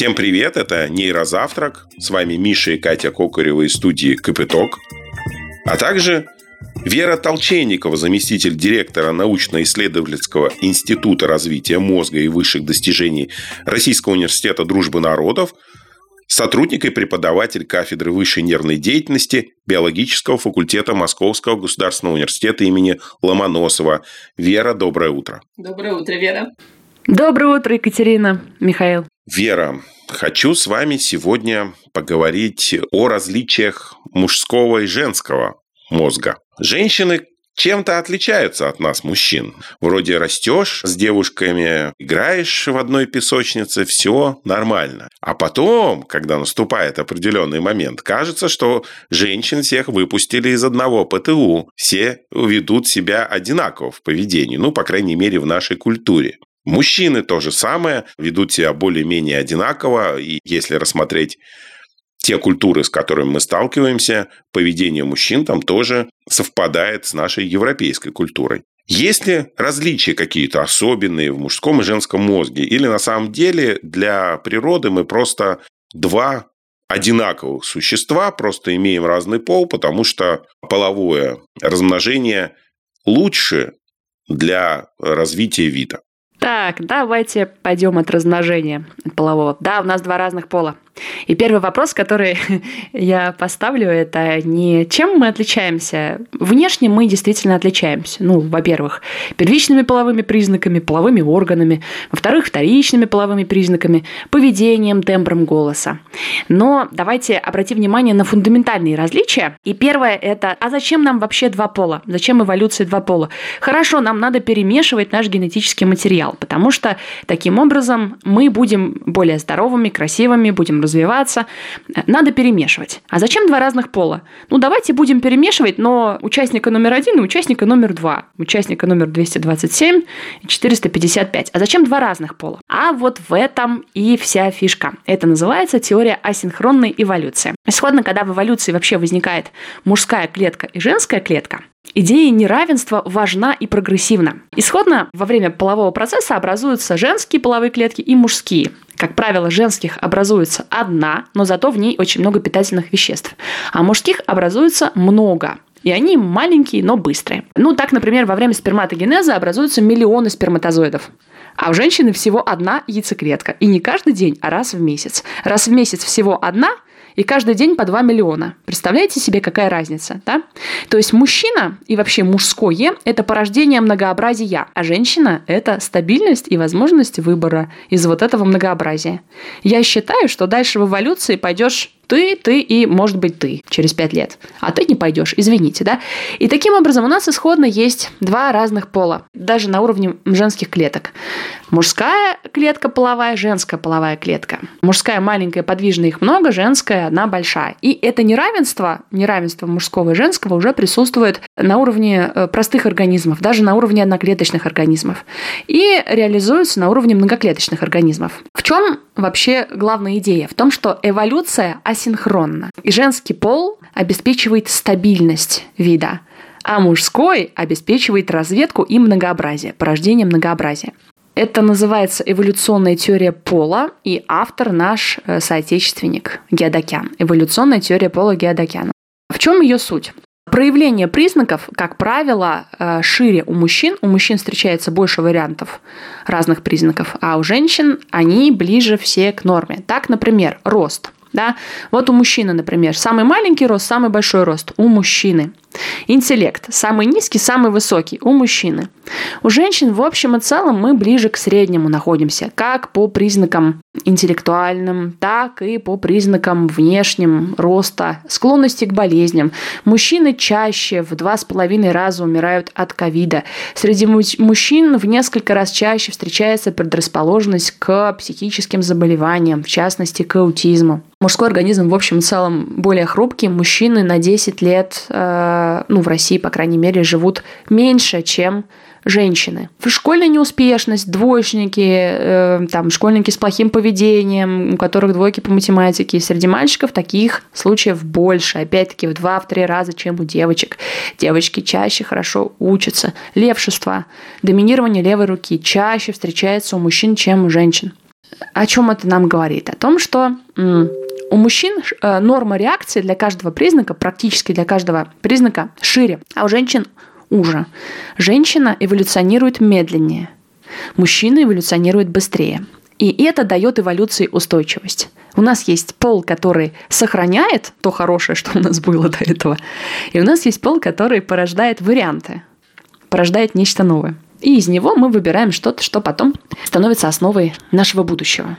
Всем привет, это Нейрозавтрак. С вами Миша и Катя Кокарева из студии Капиток. А также Вера Толчейникова, заместитель директора научно-исследовательского института развития мозга и высших достижений Российского университета дружбы народов, сотрудник и преподаватель кафедры высшей нервной деятельности биологического факультета Московского государственного университета имени Ломоносова. Вера, доброе утро. Доброе утро, Вера. Доброе утро, Екатерина, Михаил. Вера, хочу с вами сегодня поговорить о различиях мужского и женского мозга. Женщины чем-то отличаются от нас, мужчин. Вроде растешь с девушками, играешь в одной песочнице, все нормально. А потом, когда наступает определенный момент, кажется, что женщин всех выпустили из одного ПТУ. Все ведут себя одинаково в поведении, ну, по крайней мере, в нашей культуре. Мужчины то же самое, ведут себя более-менее одинаково, и если рассмотреть те культуры, с которыми мы сталкиваемся, поведение мужчин там тоже совпадает с нашей европейской культурой. Есть ли различия какие-то особенные в мужском и женском мозге? Или на самом деле для природы мы просто два одинаковых существа, просто имеем разный пол, потому что половое размножение лучше для развития вида? Так, давайте пойдем от размножения от полового. Да, у нас два разных пола. И первый вопрос, который я поставлю, это не чем мы отличаемся. Внешне мы действительно отличаемся. Ну, во-первых, первичными половыми признаками, половыми органами. Во-вторых, вторичными половыми признаками, поведением, тембром голоса. Но давайте обратим внимание на фундаментальные различия. И первое это, а зачем нам вообще два пола? Зачем эволюции два пола? Хорошо, нам надо перемешивать наш генетический материал, потому что таким образом мы будем более здоровыми, красивыми, будем развиваться. Надо перемешивать. А зачем два разных пола? Ну, давайте будем перемешивать, но участника номер один и участника номер два. Участника номер 227 и 455. А зачем два разных пола? А вот в этом и вся фишка. Это называется теория асинхронной эволюции. Исходно, когда в эволюции вообще возникает мужская клетка и женская клетка, Идея неравенства важна и прогрессивна. Исходно во время полового процесса образуются женские половые клетки и мужские. Как правило, женских образуется одна, но зато в ней очень много питательных веществ. А мужских образуется много. И они маленькие, но быстрые. Ну, так, например, во время сперматогенеза образуются миллионы сперматозоидов. А у женщины всего одна яйцеклетка. И не каждый день, а раз в месяц. Раз в месяц всего одна – и каждый день по 2 миллиона. Представляете себе, какая разница, да? То есть мужчина и вообще мужское – это порождение многообразия, а женщина – это стабильность и возможность выбора из вот этого многообразия. Я считаю, что дальше в эволюции пойдешь ты, ты и, может быть, ты через пять лет. А ты не пойдешь, извините, да? И таким образом у нас исходно есть два разных пола, даже на уровне женских клеток. Мужская клетка половая, женская половая клетка. Мужская маленькая, подвижная, их много, женская одна большая. И это неравенство, неравенство мужского и женского уже присутствует на уровне э, простых организмов, даже на уровне одноклеточных организмов. И реализуется на уровне многоклеточных организмов. В чем вообще главная идея? В том, что эволюция асинхронна. И женский пол обеспечивает стабильность вида, а мужской обеспечивает разведку и многообразие, порождение многообразия. Это называется эволюционная теория пола, и автор наш э, соотечественник Геодокян. Эволюционная теория пола Геодокяна. В чем ее суть? Проявление признаков, как правило, э, шире у мужчин. У мужчин встречается больше вариантов разных признаков, а у женщин они ближе все к норме. Так, например, рост – да? Вот у мужчины, например, самый маленький рост, самый большой рост у мужчины. Интеллект. Самый низкий, самый высокий у мужчины. У женщин в общем и целом мы ближе к среднему находимся, как по признакам интеллектуальным, так и по признакам внешним роста, склонности к болезням. Мужчины чаще в два с половиной раза умирают от ковида. Среди мужчин в несколько раз чаще встречается предрасположенность к психическим заболеваниям, в частности к аутизму. Мужской организм в общем и целом более хрупкий. Мужчины на 10 лет, э, ну в России, по крайней мере, живут меньше, чем женщины. Школьная неуспешность, двоечники, э, там, школьники с плохим поведением, у которых двойки по математике. Среди мальчиков таких случаев больше, опять-таки в два-три раза, чем у девочек. Девочки чаще хорошо учатся. Левшество, доминирование левой руки чаще встречается у мужчин, чем у женщин. о чем это нам говорит? О том, что у мужчин э, норма реакции для каждого признака, практически для каждого признака, шире, а у женщин уже. Женщина эволюционирует медленнее, мужчина эволюционирует быстрее. И это дает эволюции устойчивость. У нас есть пол, который сохраняет то хорошее, что у нас было до этого. И у нас есть пол, который порождает варианты, порождает нечто новое. И из него мы выбираем что-то, что потом становится основой нашего будущего.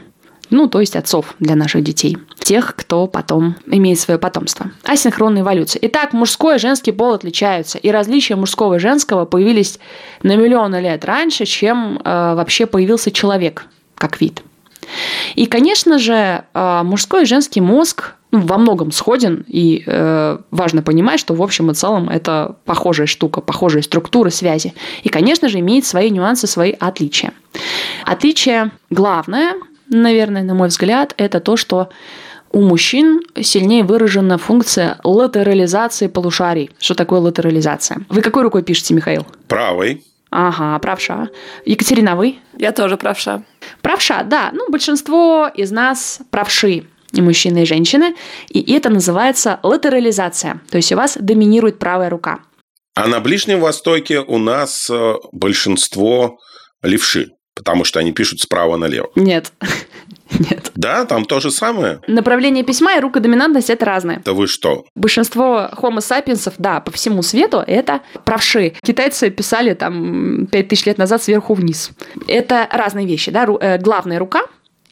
Ну, то есть отцов для наших детей. Тех, кто потом имеет свое потомство. Асинхронная эволюция. Итак, мужской и женский пол отличаются. И различия мужского и женского появились на миллионы лет раньше, чем э, вообще появился человек как вид. И, конечно же, э, мужской и женский мозг ну, во многом сходен, и э, важно понимать, что в общем и целом это похожая штука, похожие структуры связи. И, конечно же, имеет свои нюансы, свои отличия. Отличие главное – наверное, на мой взгляд, это то, что у мужчин сильнее выражена функция латерализации полушарий. Что такое латерализация? Вы какой рукой пишете, Михаил? Правой. Ага, правша. Екатерина, вы? Я тоже правша. Правша, да. Ну, большинство из нас правши и мужчины, и женщины. И это называется латерализация. То есть у вас доминирует правая рука. А на Ближнем Востоке у нас э, большинство левши потому что они пишут справа налево. Нет. Нет. Да, там то же самое. Направление письма и рукодоминантность – это разные. Да вы что? Большинство homo sapiens, да, по всему свету – это правши. Китайцы писали там 5000 лет назад сверху вниз. Это разные вещи, да. Э, главная рука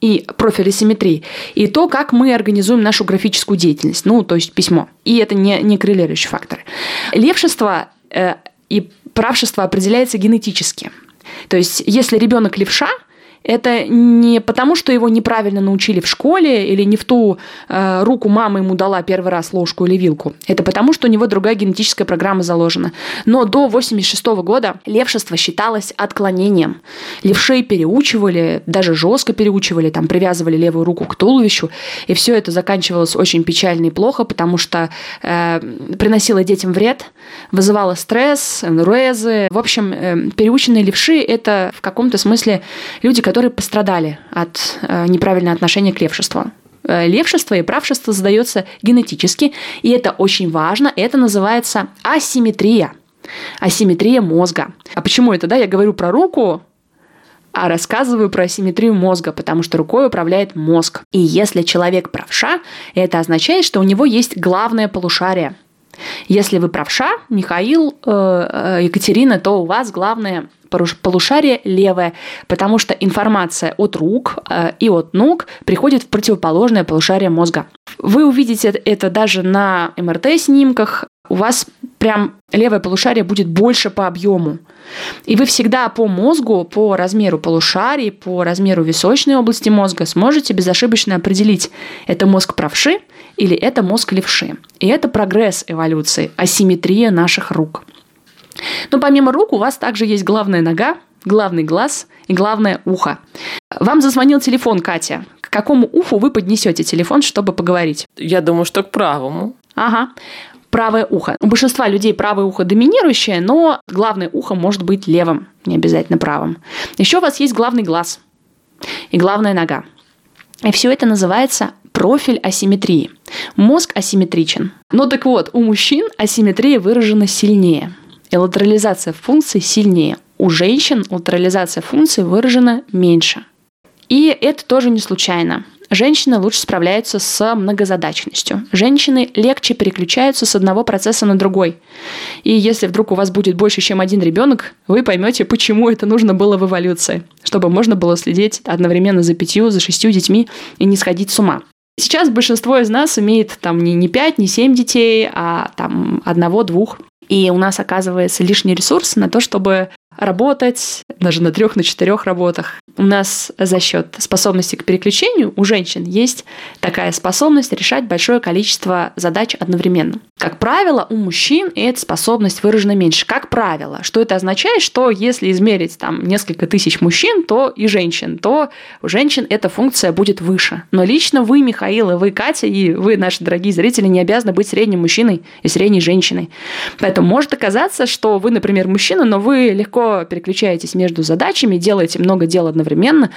и профиль симметрии, и то, как мы организуем нашу графическую деятельность, ну, то есть письмо. И это не, не коррелирующие факторы. Левшество э, и правшество определяется генетически – то есть, если ребенок левша, это не потому, что его неправильно научили в школе или не в ту э, руку мама ему дала первый раз ложку или вилку. Это потому, что у него другая генетическая программа заложена. Но до 86 года левшество считалось отклонением. Левшей переучивали, даже жестко переучивали, там привязывали левую руку к туловищу, и все это заканчивалось очень печально и плохо, потому что э, приносило детям вред, вызывало стресс, энурезы. В общем, э, переученные левши – это в каком-то смысле люди, которые пострадали от э, неправильного отношения к левшеству. Э, левшество и правшество задается генетически, и это очень важно. Это называется асимметрия. Асимметрия мозга. А почему это, да? Я говорю про руку, а рассказываю про асимметрию мозга, потому что рукой управляет мозг. И если человек правша, это означает, что у него есть главное полушарие. Если вы правша, Михаил, э, Екатерина, то у вас главное полушарие левое, потому что информация от рук э, и от ног приходит в противоположное полушарие мозга. Вы увидите это даже на МРТ-снимках. У вас прям левое полушарие будет больше по объему. И вы всегда по мозгу, по размеру полушарий, по размеру височной области мозга сможете безошибочно определить, это мозг правши или это мозг левши. И это прогресс эволюции, асимметрия наших рук. Но помимо рук у вас также есть главная нога, главный глаз и главное ухо. Вам зазвонил телефон, Катя. К какому уху вы поднесете телефон, чтобы поговорить? Я думаю, что к правому. Ага. Правое ухо. У большинства людей правое ухо доминирующее, но главное ухо может быть левым, не обязательно правым. Еще у вас есть главный глаз и главная нога. И все это называется профиль асимметрии. Мозг асимметричен. Ну так вот, у мужчин асимметрия выражена сильнее – и латерализация функций сильнее. У женщин латерализация функций выражена меньше. И это тоже не случайно. Женщины лучше справляются с многозадачностью. Женщины легче переключаются с одного процесса на другой. И если вдруг у вас будет больше, чем один ребенок, вы поймете, почему это нужно было в эволюции, чтобы можно было следить одновременно за пятью, за шестью детьми и не сходить с ума. Сейчас большинство из нас имеет там не, не пять, не семь детей, а там одного-двух. И у нас оказывается лишний ресурс на то, чтобы работать даже на трех, на четырех работах. У нас за счет способности к переключению у женщин есть такая способность решать большое количество задач одновременно. Как правило, у мужчин эта способность выражена меньше. Как правило, что это означает, что если измерить там несколько тысяч мужчин, то и женщин, то у женщин эта функция будет выше. Но лично вы, Михаил, и вы, Катя, и вы, наши дорогие зрители, не обязаны быть средним мужчиной и средней женщиной. Поэтому может оказаться, что вы, например, мужчина, но вы легко переключаетесь между задачами, делаете много дел одновременно,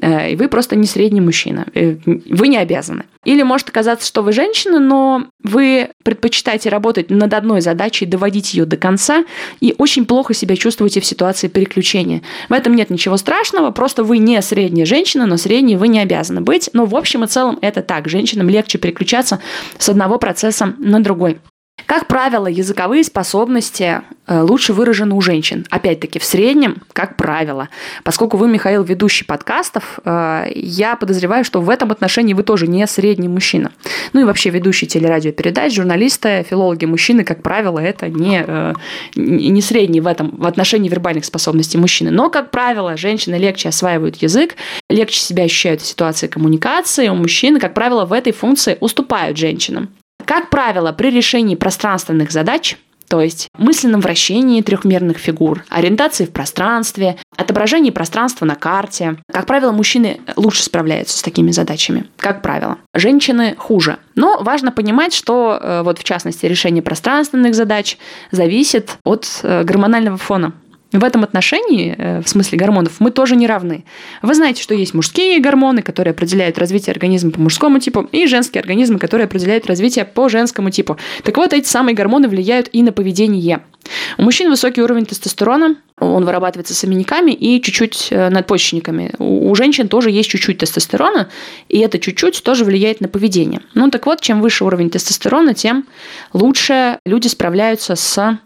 э, и вы просто не средний мужчина. Э, вы не обязаны. Или может оказаться, что вы женщина, но вы предпочитаете работать над одной задачей, доводить ее до конца, и очень плохо себя чувствуете в ситуации переключения. В этом нет ничего страшного, просто вы не средняя женщина, но средней вы не обязаны быть. Но в общем и целом это так. Женщинам легче переключаться с одного процесса на другой. Как правило, языковые способности э, лучше выражены у женщин. Опять-таки, в среднем, как правило. Поскольку вы, Михаил, ведущий подкастов, э, я подозреваю, что в этом отношении вы тоже не средний мужчина. Ну и вообще ведущий телерадиопередач, журналисты, филологи, мужчины, как правило, это не, э, не средний в этом, в отношении вербальных способностей мужчины. Но, как правило, женщины легче осваивают язык, легче себя ощущают в ситуации коммуникации. У мужчин, как правило, в этой функции уступают женщинам. Как правило, при решении пространственных задач то есть мысленном вращении трехмерных фигур, ориентации в пространстве, отображении пространства на карте. Как правило, мужчины лучше справляются с такими задачами. Как правило. Женщины хуже. Но важно понимать, что э, вот в частности решение пространственных задач зависит от э, гормонального фона в этом отношении, э, в смысле гормонов, мы тоже не равны. Вы знаете, что есть мужские гормоны, которые определяют развитие организма по мужскому типу, и женские организмы, которые определяют развитие по женскому типу. Так вот, эти самые гормоны влияют и на поведение. У мужчин высокий уровень тестостерона, он вырабатывается соменниками и чуть-чуть э, надпочечниками. У женщин тоже есть чуть-чуть тестостерона, и это чуть-чуть тоже влияет на поведение. Ну так вот, чем выше уровень тестостерона, тем лучше люди справляются с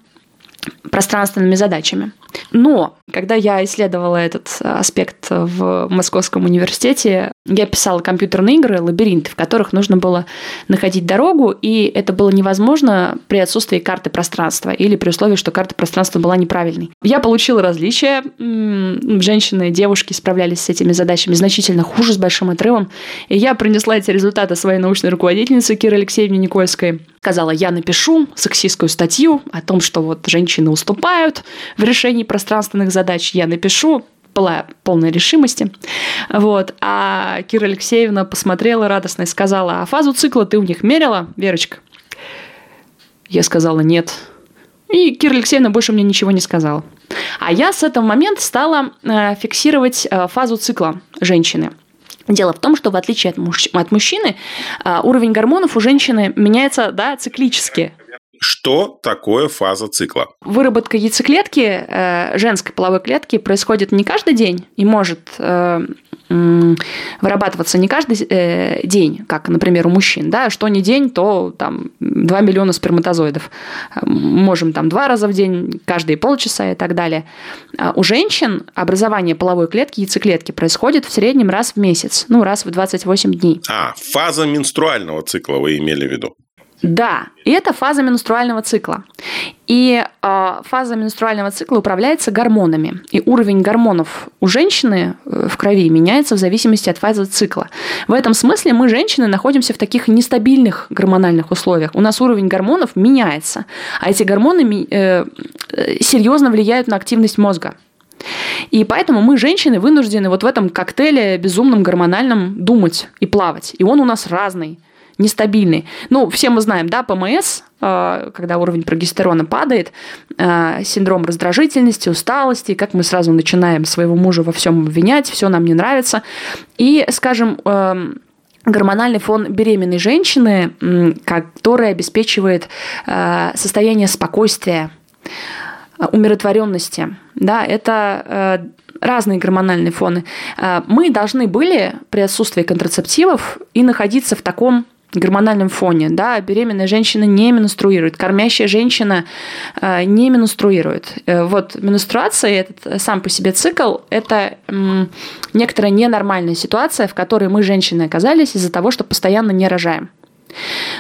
пространственными задачами. Но когда я исследовала этот аспект в Московском университете, я писала компьютерные игры, лабиринты, в которых нужно было находить дорогу, и это было невозможно при отсутствии карты пространства или при условии, что карта пространства была неправильной. Я получила различия. Женщины девушки справлялись с этими задачами значительно хуже, с большим отрывом. И я принесла эти результаты своей научной руководительнице Кире Алексеевне Никольской. Сказала, я напишу сексистскую статью о том, что вот женщины уступают в решении пространственных задач. Я напишу, была полной решимости. Вот. А Кира Алексеевна посмотрела радостно и сказала, а фазу цикла ты у них мерила, Верочка? Я сказала, нет. И Кира Алексеевна больше мне ничего не сказала. А я с этого момента стала э, фиксировать э, фазу цикла женщины. Дело в том, что в отличие от, муж... от мужчины, э, уровень гормонов у женщины меняется да, циклически. Что такое фаза цикла? Выработка яйцеклетки, э, женской половой клетки, происходит не каждый день и может э, вырабатываться не каждый э, день, как, например, у мужчин, да, что не день, то там 2 миллиона сперматозоидов. Можем там два раза в день, каждые полчаса и так далее. А у женщин образование половой клетки, яйцеклетки происходит в среднем раз в месяц, ну, раз в 28 дней. А, фаза менструального цикла вы имели в виду? Да, и это фаза менструального цикла. И э, фаза менструального цикла управляется гормонами. И уровень гормонов у женщины э, в крови меняется в зависимости от фазы цикла. В этом смысле мы, женщины, находимся в таких нестабильных гормональных условиях. У нас уровень гормонов меняется, а эти гормоны э, э серьезно влияют на активность мозга. И поэтому мы, женщины, вынуждены вот в этом коктейле безумном гормональном думать и плавать. И он у нас разный нестабильный. Ну, все мы знаем, да, ПМС, э, когда уровень прогестерона падает, э, синдром раздражительности, усталости, как мы сразу начинаем своего мужа во всем обвинять, все нам не нравится. И, скажем, э, гормональный фон беременной женщины, который обеспечивает состояние спокойствия, умиротворенности. Да, это разные гормональные фоны. Мы должны были при отсутствии контрацептивов и находиться в таком гормональном фоне. Да, беременная женщина не менструирует, кормящая женщина э, не менструирует. Э, вот менструация, этот сам по себе цикл, это некоторая ненормальная ситуация, в которой мы, женщины, оказались из-за того, что постоянно не рожаем.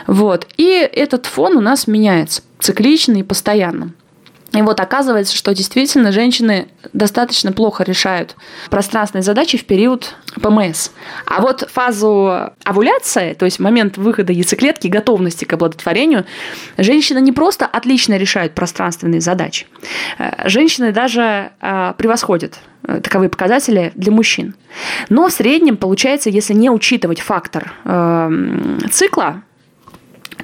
Вот. И этот фон у нас меняется циклично и постоянно. И вот оказывается, что действительно женщины достаточно плохо решают пространственные задачи в период ПМС. А вот фазу овуляции, то есть момент выхода яйцеклетки, готовности к оплодотворению, женщины не просто отлично решают пространственные задачи. Э, женщины даже э, превосходят э, таковые показатели для мужчин. Но в среднем получается, если не учитывать фактор цикла,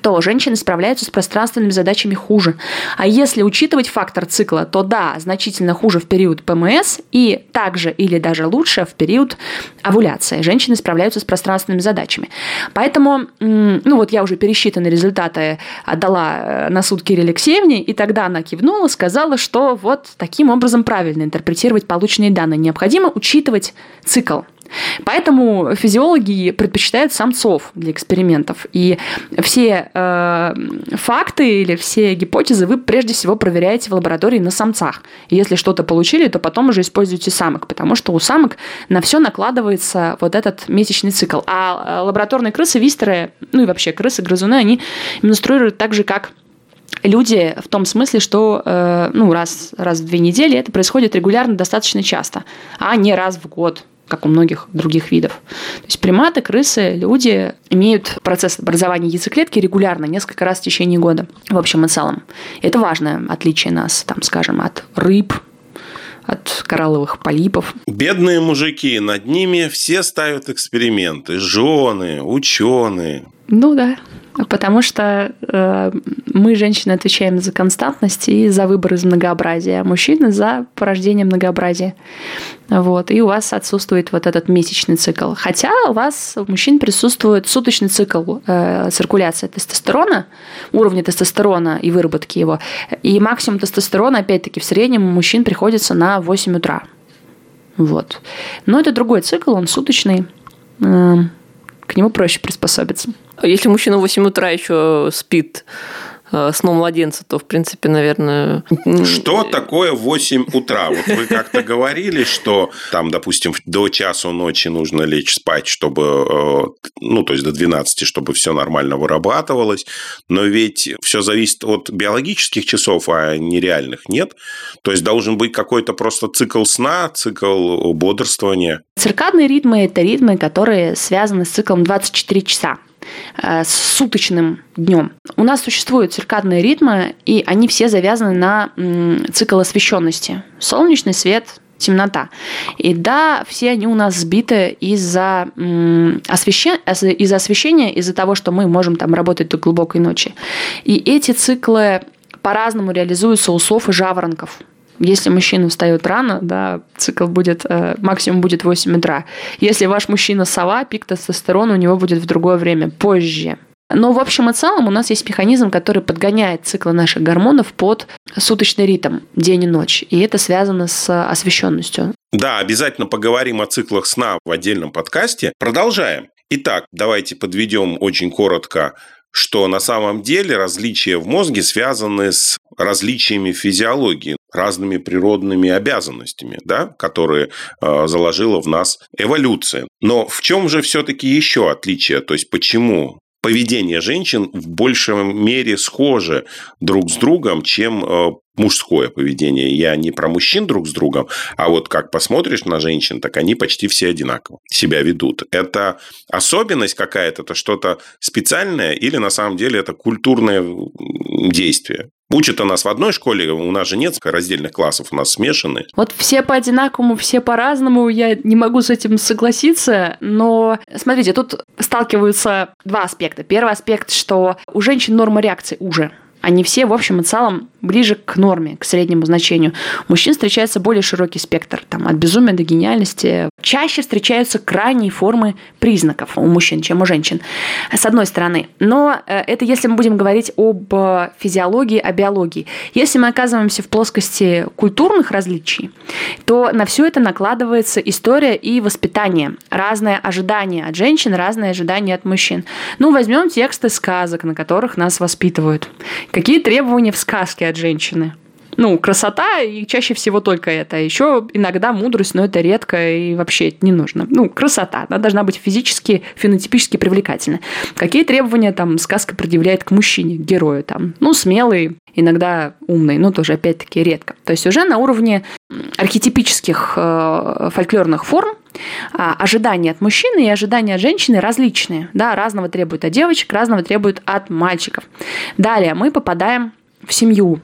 то женщины справляются с пространственными задачами хуже. А если учитывать фактор цикла, то да, значительно хуже в период ПМС и также или даже лучше в период овуляции. Женщины справляются с пространственными задачами. Поэтому, ну вот я уже пересчитанные результаты отдала э, на Кире Алексеевне, и тогда она кивнула, сказала, что вот таким образом правильно интерпретировать полученные данные. Необходимо учитывать цикл. Поэтому физиологи предпочитают самцов для экспериментов. И все э, факты или все гипотезы вы прежде всего проверяете в лаборатории на самцах. И если что-то получили, то потом уже используйте самок, потому что у самок на все накладывается вот этот месячный цикл. А э, лабораторные крысы, вистеры, ну и вообще крысы, грызуны, они менструируют так же, как люди в том смысле, что э, ну, раз, раз в две недели это происходит регулярно достаточно часто, а не раз в год как у многих других видов. То есть приматы, крысы, люди имеют процесс образования яйцеклетки регулярно, несколько раз в течение года, в общем и целом. Это важное отличие нас, там, скажем, от рыб, от коралловых полипов. Бедные мужики, над ними все ставят эксперименты. Жены, ученые. Ну да. Потому что э, мы, женщины, отвечаем за константность и за выбор из многообразия, а мужчины за порождение многообразия. Вот. И у вас отсутствует вот этот месячный цикл. Хотя у вас, у мужчин, присутствует суточный цикл э, циркуляции тестостерона, уровня тестостерона и выработки его. И максимум тестостерона, опять-таки, в среднем у мужчин приходится на 8 утра. Вот. Но это другой цикл, он суточный. Э, к нему проще приспособиться. Если мужчина в 8 утра еще спит, Э, сном младенца, то, в принципе, наверное... Что такое 8 утра? Вот вы как-то говорили, что там, допустим, до часу ночи нужно лечь спать, чтобы, э, ну, то есть до 12, чтобы все нормально вырабатывалось. Но ведь все зависит от биологических часов, а не реальных, нет? То есть должен быть какой-то просто цикл сна, цикл бодрствования. Циркадные ритмы – это ритмы, которые связаны с циклом 24 часа. Э, с суточным днем. У нас существуют циркадные ритмы, и они все завязаны на цикл освещенности. Солнечный свет, темнота. И да, все они у нас сбиты из-за освещения, из освещения, из-за того, что мы можем там работать до глубокой ночи. И эти циклы по-разному реализуются у сов и жаворонков. Если мужчина встает рано, да, цикл будет, э, максимум будет 8 утра. Если ваш мужчина сова, пик тестостерона у него будет в другое время, позже. Но в общем и целом у нас есть механизм, который подгоняет циклы наших гормонов под суточный ритм, день и ночь. И это связано с освещенностью. Да, обязательно поговорим о циклах сна в отдельном подкасте. Продолжаем. Итак, давайте подведем очень коротко что на самом деле различия в мозге связаны с различиями физиологии, разными природными обязанностями, да, которые э, заложила в нас эволюция. Но в чем же все-таки еще отличие? То есть почему поведение женщин в большей мере схоже друг с другом, чем э, мужское поведение. Я не про мужчин друг с другом, а вот как посмотришь на женщин, так они почти все одинаково себя ведут. Это особенность какая-то, это что-то специальное или на самом деле это культурное действие? Учат у нас в одной школе, у нас же нет раздельных классов, у нас смешаны. Вот все по одинаковому, все по-разному, я не могу с этим согласиться, но смотрите, тут сталкиваются два аспекта. Первый аспект, что у женщин норма реакции уже они все, в общем и целом, ближе к норме, к среднему значению. У мужчин встречается более широкий спектр, там, от безумия до гениальности. Чаще встречаются крайние формы признаков у мужчин, чем у женщин, с одной стороны. Но э, это если мы будем говорить об э, физиологии, о биологии. Если мы оказываемся в плоскости культурных различий, то на все это накладывается история и воспитание. Разное ожидание от женщин, разное ожидание от мужчин. Ну, возьмем тексты сказок, на которых нас воспитывают. Какие требования в сказке от женщины? Ну, красота, и чаще всего только это. Еще иногда мудрость, но это редко и вообще это не нужно. Ну, красота, она должна быть физически, фенотипически привлекательна. Какие требования там сказка предъявляет к мужчине, к герою там? Ну, смелый, иногда умный, но тоже опять-таки редко. То есть уже на уровне архетипических э, фольклорных форм а, ожидания от мужчины и ожидания от женщины различные. Да, разного требуют от девочек, разного требуют от мальчиков. Далее мы попадаем в семью.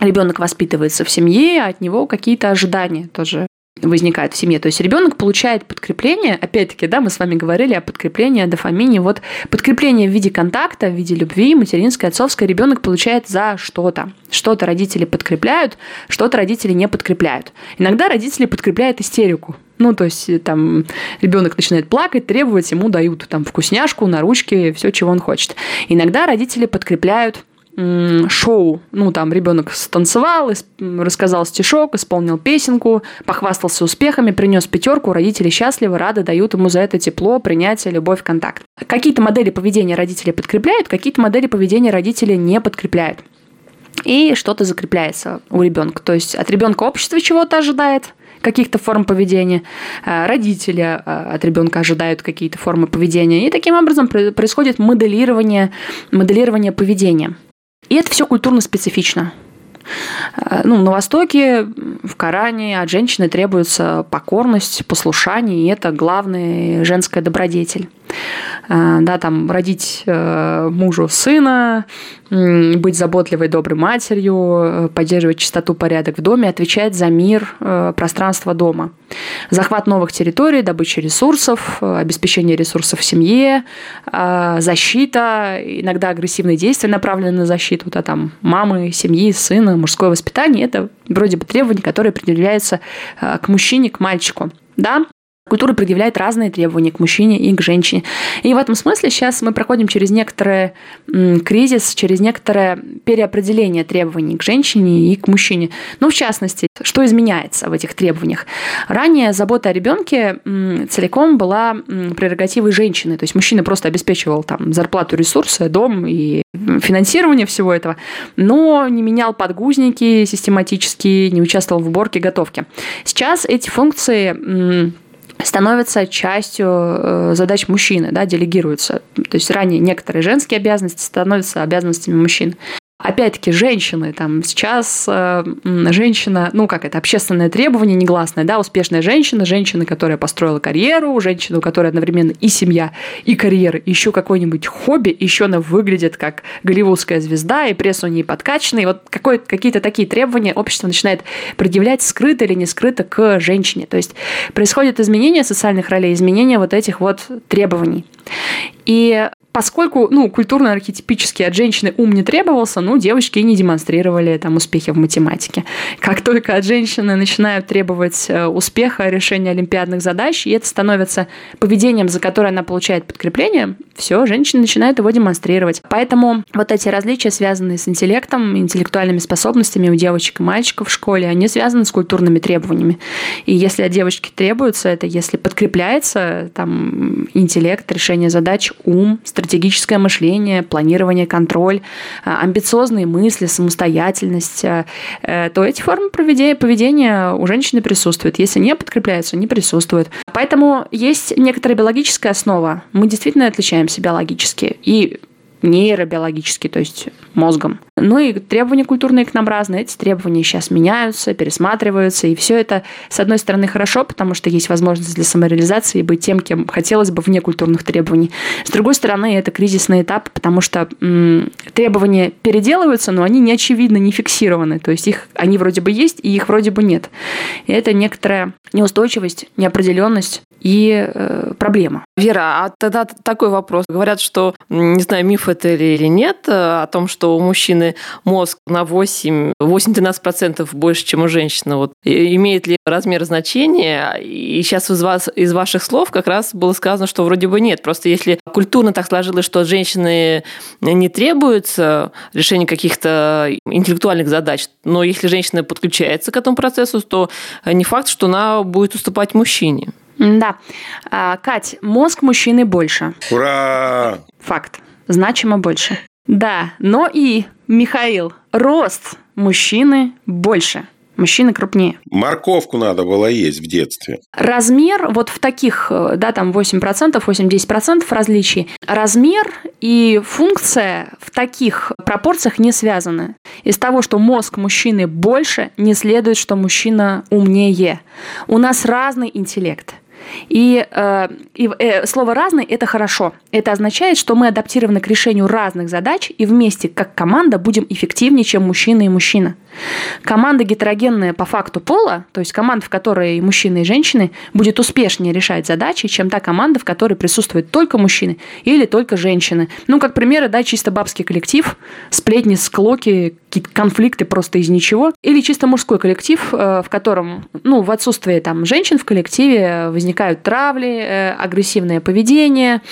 Ребенок воспитывается в семье, а от него какие-то ожидания тоже возникает в семье. То есть ребенок получает подкрепление, опять-таки, да, мы с вами говорили о подкреплении, о дофамине. Вот подкрепление в виде контакта, в виде любви, материнской, отцовской, ребенок получает за что-то. Что-то родители подкрепляют, что-то родители не подкрепляют. Иногда родители подкрепляют истерику. Ну, то есть э, там ребенок начинает плакать, требовать, ему дают там вкусняшку, на ручки, все, чего он хочет. Иногда родители подкрепляют шоу. Ну, там ребенок станцевал, рассказал стишок, исполнил песенку, похвастался успехами, принес пятерку, родители счастливы, рады, дают ему за это тепло, принятие, любовь, контакт. Какие-то модели поведения родители подкрепляют, какие-то модели поведения родители не подкрепляют. И что-то закрепляется у ребенка. То есть от ребенка общество чего-то ожидает, каких-то форм поведения, э, родители э, от ребенка ожидают какие-то формы поведения. И таким образом происходит моделирование, моделирование поведения. И это все культурно специфично. Э, ну, на Востоке, в Коране от женщины требуется покорность, послушание, и это главный женская добродетель. Э, да, там родить э, мужу сына, быть заботливой, доброй матерью, поддерживать чистоту, порядок в доме, отвечать за мир пространства дома. Захват новых территорий, добыча ресурсов, обеспечение ресурсов в семье, защита, иногда агрессивные действия направлены на защиту, да, там мамы, семьи, сына, мужское воспитание – это вроде бы требования, которые определяются к мужчине, к мальчику. Да, Культура предъявляет разные требования к мужчине и к женщине. И в этом смысле сейчас мы проходим через некоторый кризис, через некоторое переопределение требований к женщине и к мужчине. Ну, в частности, что изменяется в этих требованиях? Ранее забота о ребенке целиком была прерогативой женщины. То есть мужчина просто обеспечивал там зарплату, ресурсы, дом и финансирование всего этого, но не менял подгузники систематически, не участвовал в уборке, готовке. Сейчас эти функции становится частью э, задач мужчины, да, делегируются. То есть ранее некоторые женские обязанности становятся обязанностями мужчин. Опять-таки, женщины, там сейчас э, женщина, ну как это, общественное требование негласное, да, успешная женщина, женщина, которая построила карьеру, женщина, у которой одновременно и семья, и карьера, еще какое-нибудь хобби, еще она выглядит как голливудская звезда, и пресс у нее подкачанный. Вот какие-то такие требования общество начинает предъявлять скрыто или не скрыто к женщине. То есть происходит изменение социальных ролей, изменение вот этих вот требований. И поскольку, ну, культурно-архетипически от женщины ум не требовался, ну, девочки не демонстрировали там успехи в математике. Как только от женщины начинают требовать э, успеха, решения олимпиадных задач, и это становится поведением, за которое она получает подкрепление, все, женщина начинает его демонстрировать. Поэтому вот эти различия, связанные с интеллектом, интеллектуальными способностями у девочек и мальчиков в школе, они связаны с культурными требованиями. И если от девочки требуется, это если подкрепляется там интеллект, решение задач, ум, стратегия, стратегическое мышление, планирование, контроль, э, амбициозные мысли, самостоятельность, э, э, то эти формы поведения у женщины присутствуют. Если не подкрепляются, не присутствуют. Поэтому есть некоторая биологическая основа. Мы действительно отличаемся биологически. И нейробиологически, то есть мозгом. Ну и требования культурные к нам разные. Эти требования сейчас меняются, пересматриваются, и все это, с одной стороны, хорошо, потому что есть возможность для самореализации и быть тем, кем хотелось бы вне культурных требований. С другой стороны, это кризисный этап, потому что м, требования переделываются, но они не очевидно, не фиксированы. То есть их, они вроде бы есть, и их вроде бы нет. И это некоторая неустойчивость, неопределенность и э, проблема. Вера, а тогда такой вопрос. Говорят, что, не знаю, миф это или нет, э, о том, что у мужчины мозг на 8, 8-12% больше, чем у женщины. Вот. Имеет ли размер значения? И сейчас из, вас, из ваших слов как раз было сказано, что вроде бы нет. Просто если культурно так сложилось, что женщины не требуется решение каких-то интеллектуальных задач, но если женщина подключается к этому процессу, то не факт, что она будет уступать мужчине. Да. А, Кать, мозг мужчины больше. Ура! Факт. Значимо больше. Да, но и, Михаил, рост мужчины больше. Мужчины крупнее. Морковку надо было есть в детстве. Размер, вот в таких, да, там 8%, 8-10% различий, размер и функция в таких пропорциях не связаны. Из того, что мозг мужчины больше, не следует, что мужчина умнее. У нас разный интеллект. И, э, и э, слово «разный» — это хорошо. Это означает, что мы адаптированы к решению разных задач и вместе, как команда, будем эффективнее, чем мужчина и мужчина. Команда гетерогенная по факту пола, то есть команда, в которой мужчины, и женщины, будет успешнее решать задачи, чем та команда, в которой присутствуют только мужчины или только женщины. Ну, как примеры, да, чисто бабский коллектив, сплетни, склоки, какие-то конфликты просто из ничего. Или чисто мужской коллектив, э, в котором, ну, в отсутствие там женщин в коллективе возникают травли, э, агрессивное поведение,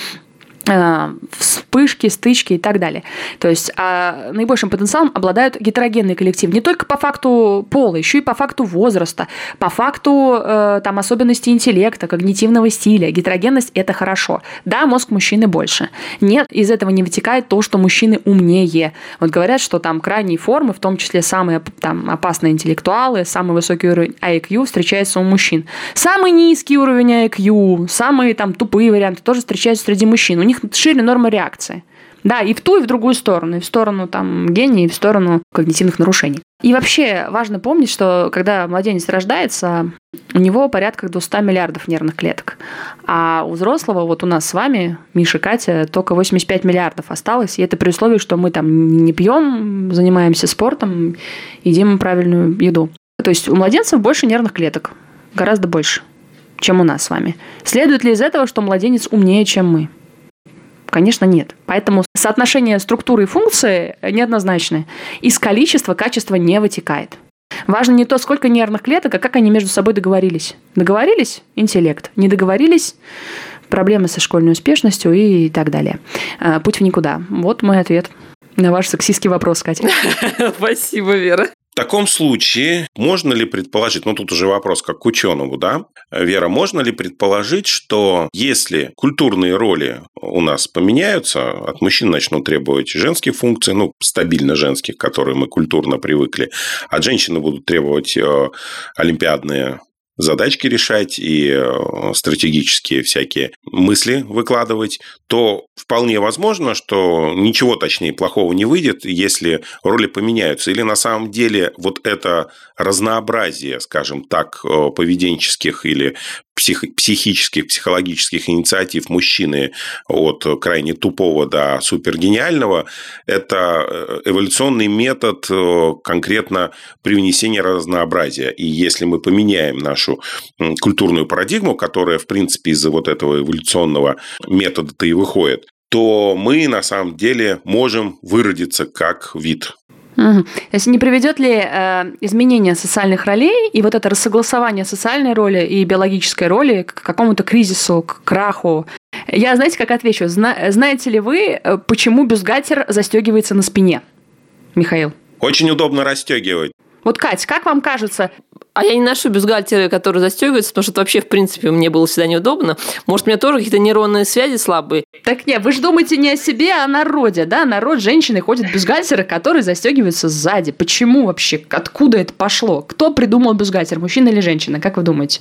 вспышки, стычки и так далее. То есть а наибольшим потенциалом обладают гетерогенные коллективы. Не только по факту пола, еще и по факту возраста, по факту э, там, особенностей интеллекта, когнитивного стиля. Гетерогенность – это хорошо. Да, мозг мужчины больше. Нет, из этого не вытекает то, что мужчины умнее. Вот говорят, что там крайние формы, в том числе самые там, опасные интеллектуалы, самый высокий уровень IQ встречается у мужчин. Самый низкий уровень IQ, самые там тупые варианты тоже встречаются среди мужчин. У них шире норма реакции. Да, и в ту, и в другую сторону, и в сторону там гения, и в сторону когнитивных нарушений. И вообще важно помнить, что когда младенец рождается, у него порядка 200 миллиардов нервных клеток. А у взрослого, вот у нас с вами, Миша, Катя, только 85 миллиардов осталось. И это при условии, что мы там не пьем, занимаемся спортом, едим правильную еду. То есть у младенцев больше нервных клеток, гораздо больше, чем у нас с вами. Следует ли из этого, что младенец умнее, чем мы? Конечно, нет. Поэтому соотношение структуры и функции неоднозначное. Из количества качество не вытекает. Важно не то, сколько нервных клеток, а как они между собой договорились. Договорились – интеллект. Не договорились – проблемы со школьной успешностью и так далее. А, путь в никуда. Вот мой ответ на ваш сексистский вопрос, Катя. Спасибо, Вера. Таком случае можно ли предположить, ну тут уже вопрос как к ученому, да, Вера, можно ли предположить, что если культурные роли у нас поменяются, от мужчин начнут требовать женские функции, ну, стабильно женских, к которым мы культурно привыкли, от женщины будут требовать э, олимпиадные задачки решать и э, стратегические всякие мысли выкладывать, то вполне возможно, что ничего точнее плохого не выйдет, если роли поменяются. Или на самом деле вот это разнообразие, скажем так, э, поведенческих или псих, психических, психологических инициатив мужчины от крайне тупого до супергениального, это э, эволюционный метод э, конкретно привнесения разнообразия. И если мы поменяем нашу культурную парадигму, которая, в принципе, из-за вот этого эволюционного метода-то и выходит, то мы на самом деле можем выродиться как вид. Угу. То есть не приведет ли э, изменение социальных ролей и вот это рассогласование социальной роли и биологической роли к какому-то кризису, к краху? Я, знаете, как отвечу? Зна- знаете ли вы, э, почему бюстгальтер застегивается на спине? Михаил. Очень удобно расстегивать. Вот, Кать, как вам кажется, а я не ношу бюстгальтеры, которые застегиваются, потому что это вообще, в принципе, мне было всегда неудобно. Может, у меня тоже какие-то нейронные связи слабые. Так нет, вы же думаете не о себе, а о народе, да? Народ, женщины ходят в бюстгальтеры, которые застегиваются сзади. Почему вообще? Откуда это пошло? Кто придумал бюстгальтер, мужчина или женщина? Как вы думаете?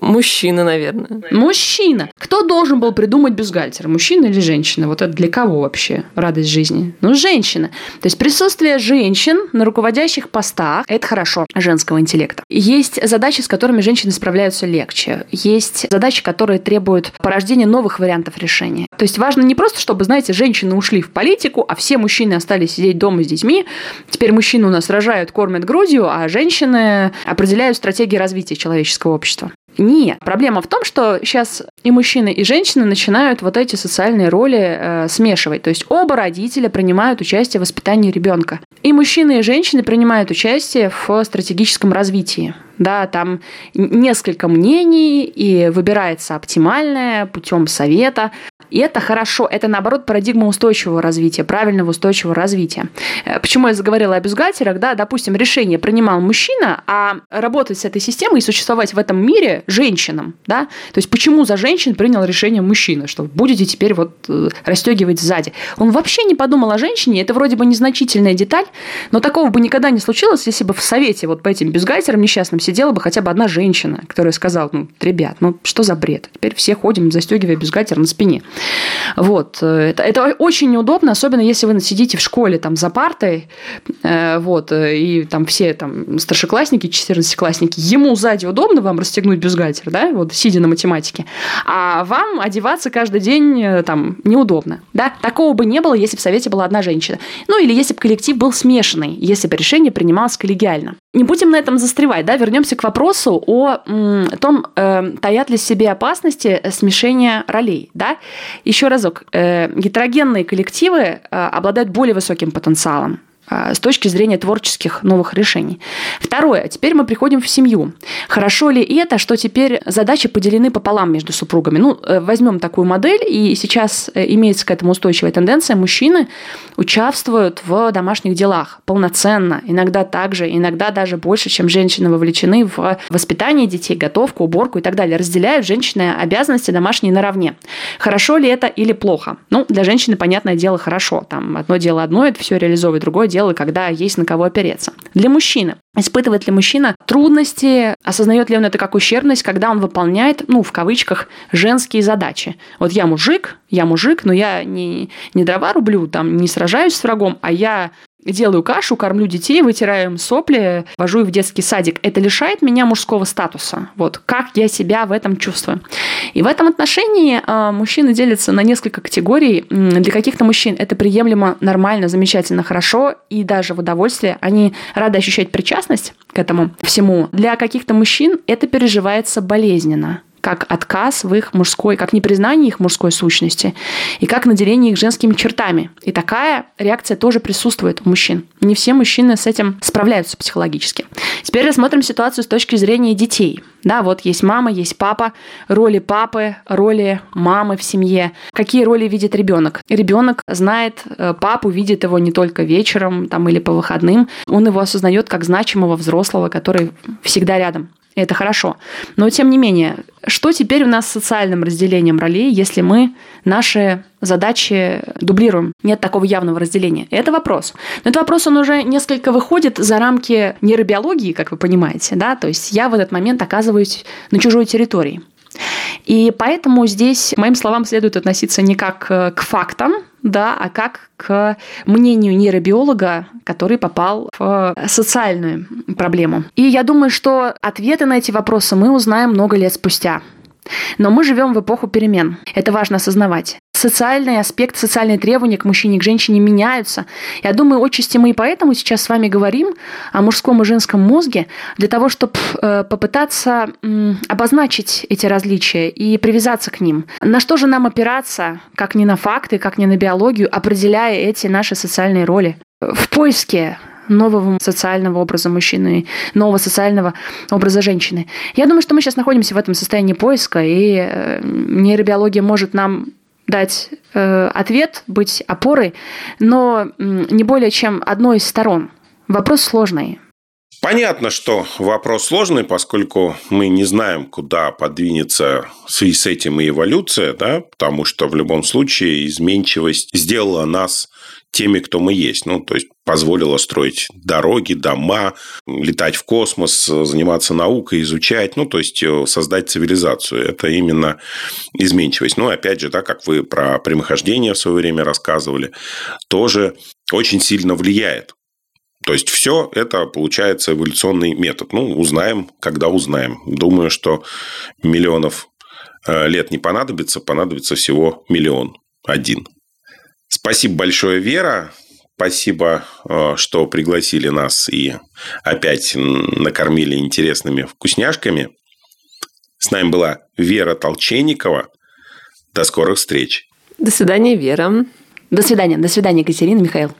Мужчина, наверное. Мужчина. Кто должен был придумать бюстгальтер? Мужчина или женщина? Вот это для кого вообще радость жизни? Ну, женщина. То есть присутствие женщин на руководящих постах – это хорошо женского интеллекта. Есть задачи, с которыми женщины справляются легче. Есть задачи, которые требуют порождения новых вариантов решения. То есть важно не просто, чтобы, знаете, женщины ушли в политику, а все мужчины остались сидеть дома с детьми. Теперь мужчины у нас рожают, кормят грудью, а женщины определяют стратегии развития человеческого общества. Нет. Проблема в том, что сейчас и мужчины, и женщины начинают вот эти социальные роли э, смешивать. То есть оба родителя принимают участие в воспитании ребенка. И мужчины, и женщины принимают участие в стратегическом развитии. Да, там несколько мнений, и выбирается оптимальное путем совета. И это хорошо. Это, наоборот, парадигма устойчивого развития, правильного устойчивого развития. Э, почему я заговорила о бюстгальтерах? Да, допустим, решение принимал мужчина, а работать с этой системой и существовать в этом мире женщинам. Да? То есть почему за женщин принял решение мужчина, что будете теперь вот э, расстегивать сзади. Он вообще не подумал о женщине, это вроде бы незначительная деталь, но такого бы никогда не случилось, если бы в совете вот по этим бюстгальтерам несчастным сидела бы хотя бы одна женщина, которая сказала, ну, ребят, ну что за бред? Теперь все ходим, застегивая бюстгальтер на спине. Вот. Э, это, это очень неудобно, особенно если вы сидите в школе там за партой, э, вот, э, и там все там старшеклассники, 14-классники, ему сзади удобно вам расстегнуть бюстгальтер, да, вот, сидя на математике, а вам одеваться каждый день там неудобно, да. Такого бы не было, если в Совете была одна женщина. Ну, или если бы коллектив был смешанный, если бы решение принималось коллегиально. Не будем на этом застревать, да, вернемся к вопросу о м, том, э, таят ли себе опасности смешения ролей, да. Еще разок, э, гетерогенные коллективы э, обладают более высоким потенциалом с точки зрения творческих новых решений. Второе. Теперь мы приходим в семью. Хорошо ли это, что теперь задачи поделены пополам между супругами? Ну, э, возьмем такую модель, и сейчас э, имеется к этому устойчивая тенденция. Мужчины участвуют в домашних делах полноценно, иногда также, иногда даже больше, чем женщины вовлечены в воспитание детей, готовку, уборку и так далее. Разделяют женщины обязанности домашние наравне. Хорошо ли это или плохо? Ну, для женщины, понятное дело, хорошо. Там одно дело одно, это все реализовывает, другое дело, когда есть на кого опереться. Для мужчины. Испытывает ли мужчина трудности, осознает ли он это как ущербность, когда он выполняет, ну, в кавычках, женские задачи. Вот я мужик, я мужик, но я не, не дрова рублю, там, не сражаюсь с врагом, а я делаю кашу, кормлю детей, вытираю им сопли, вожу их в детский садик. Это лишает меня мужского статуса. Вот как я себя в этом чувствую. И в этом отношении э, мужчины делятся на несколько категорий. Для каких-то мужчин это приемлемо, нормально, замечательно, хорошо и даже в удовольствие. Они рады ощущать причастность к этому всему. Для каких-то мужчин это переживается болезненно как отказ в их мужской, как непризнание их мужской сущности и как наделение их женскими чертами. И такая реакция тоже присутствует у мужчин. Не все мужчины с этим справляются психологически. Теперь рассмотрим ситуацию с точки зрения детей. Да, вот есть мама, есть папа, роли папы, роли мамы в семье. Какие роли видит ребенок? Ребенок знает э, папу, видит его не только вечером там, или по выходным. Он его осознает как значимого взрослого, который всегда рядом. И это хорошо. Но тем не менее, что теперь у нас с социальным разделением ролей, если мы наши задачи дублируем? Нет такого явного разделения. Это вопрос. Но этот вопрос, он уже несколько выходит за рамки нейробиологии, как вы понимаете. Да? То есть я в этот момент оказываюсь на чужой территории. И поэтому здесь моим словам следует относиться не как к фактам, да, а как к мнению нейробиолога, который попал в социальную проблему. И я думаю, что ответы на эти вопросы мы узнаем много лет спустя. Но мы живем в эпоху перемен. Это важно осознавать социальный аспект, социальные требования к мужчине, к женщине меняются. Я думаю, отчасти мы и поэтому сейчас с вами говорим о мужском и женском мозге, для того, чтобы э, попытаться обозначить эти различия и привязаться к ним. На что же нам опираться, как не на факты, как не на биологию, определяя эти наши социальные роли? В поиске нового социального образа мужчины, нового социального образа женщины. Я думаю, что мы сейчас находимся в этом состоянии поиска, и э, нейробиология может нам дать э, ответ, быть опорой, но не более чем одной из сторон. Вопрос сложный. Понятно, что вопрос сложный, поскольку мы не знаем, куда подвинется в связи с этим и эволюция, да, потому что в любом случае изменчивость сделала нас теми, кто мы есть. Ну, то есть, позволила строить дороги, дома, летать в космос, заниматься наукой, изучать, ну, то есть, э, создать цивилизацию. Это именно изменчивость. Ну, опять же, да, как вы про прямохождение в свое время рассказывали, тоже очень сильно влияет. То есть, все это получается эволюционный метод. Ну, узнаем, когда узнаем. Думаю, что миллионов э, лет не понадобится, понадобится всего миллион. Один. Спасибо большое, Вера. Спасибо, э, что пригласили нас и опять накормили интересными вкусняшками. С нами была Вера Толченникова. До скорых встреч. До свидания, Вера. До свидания. До свидания, Екатерина, Михаил.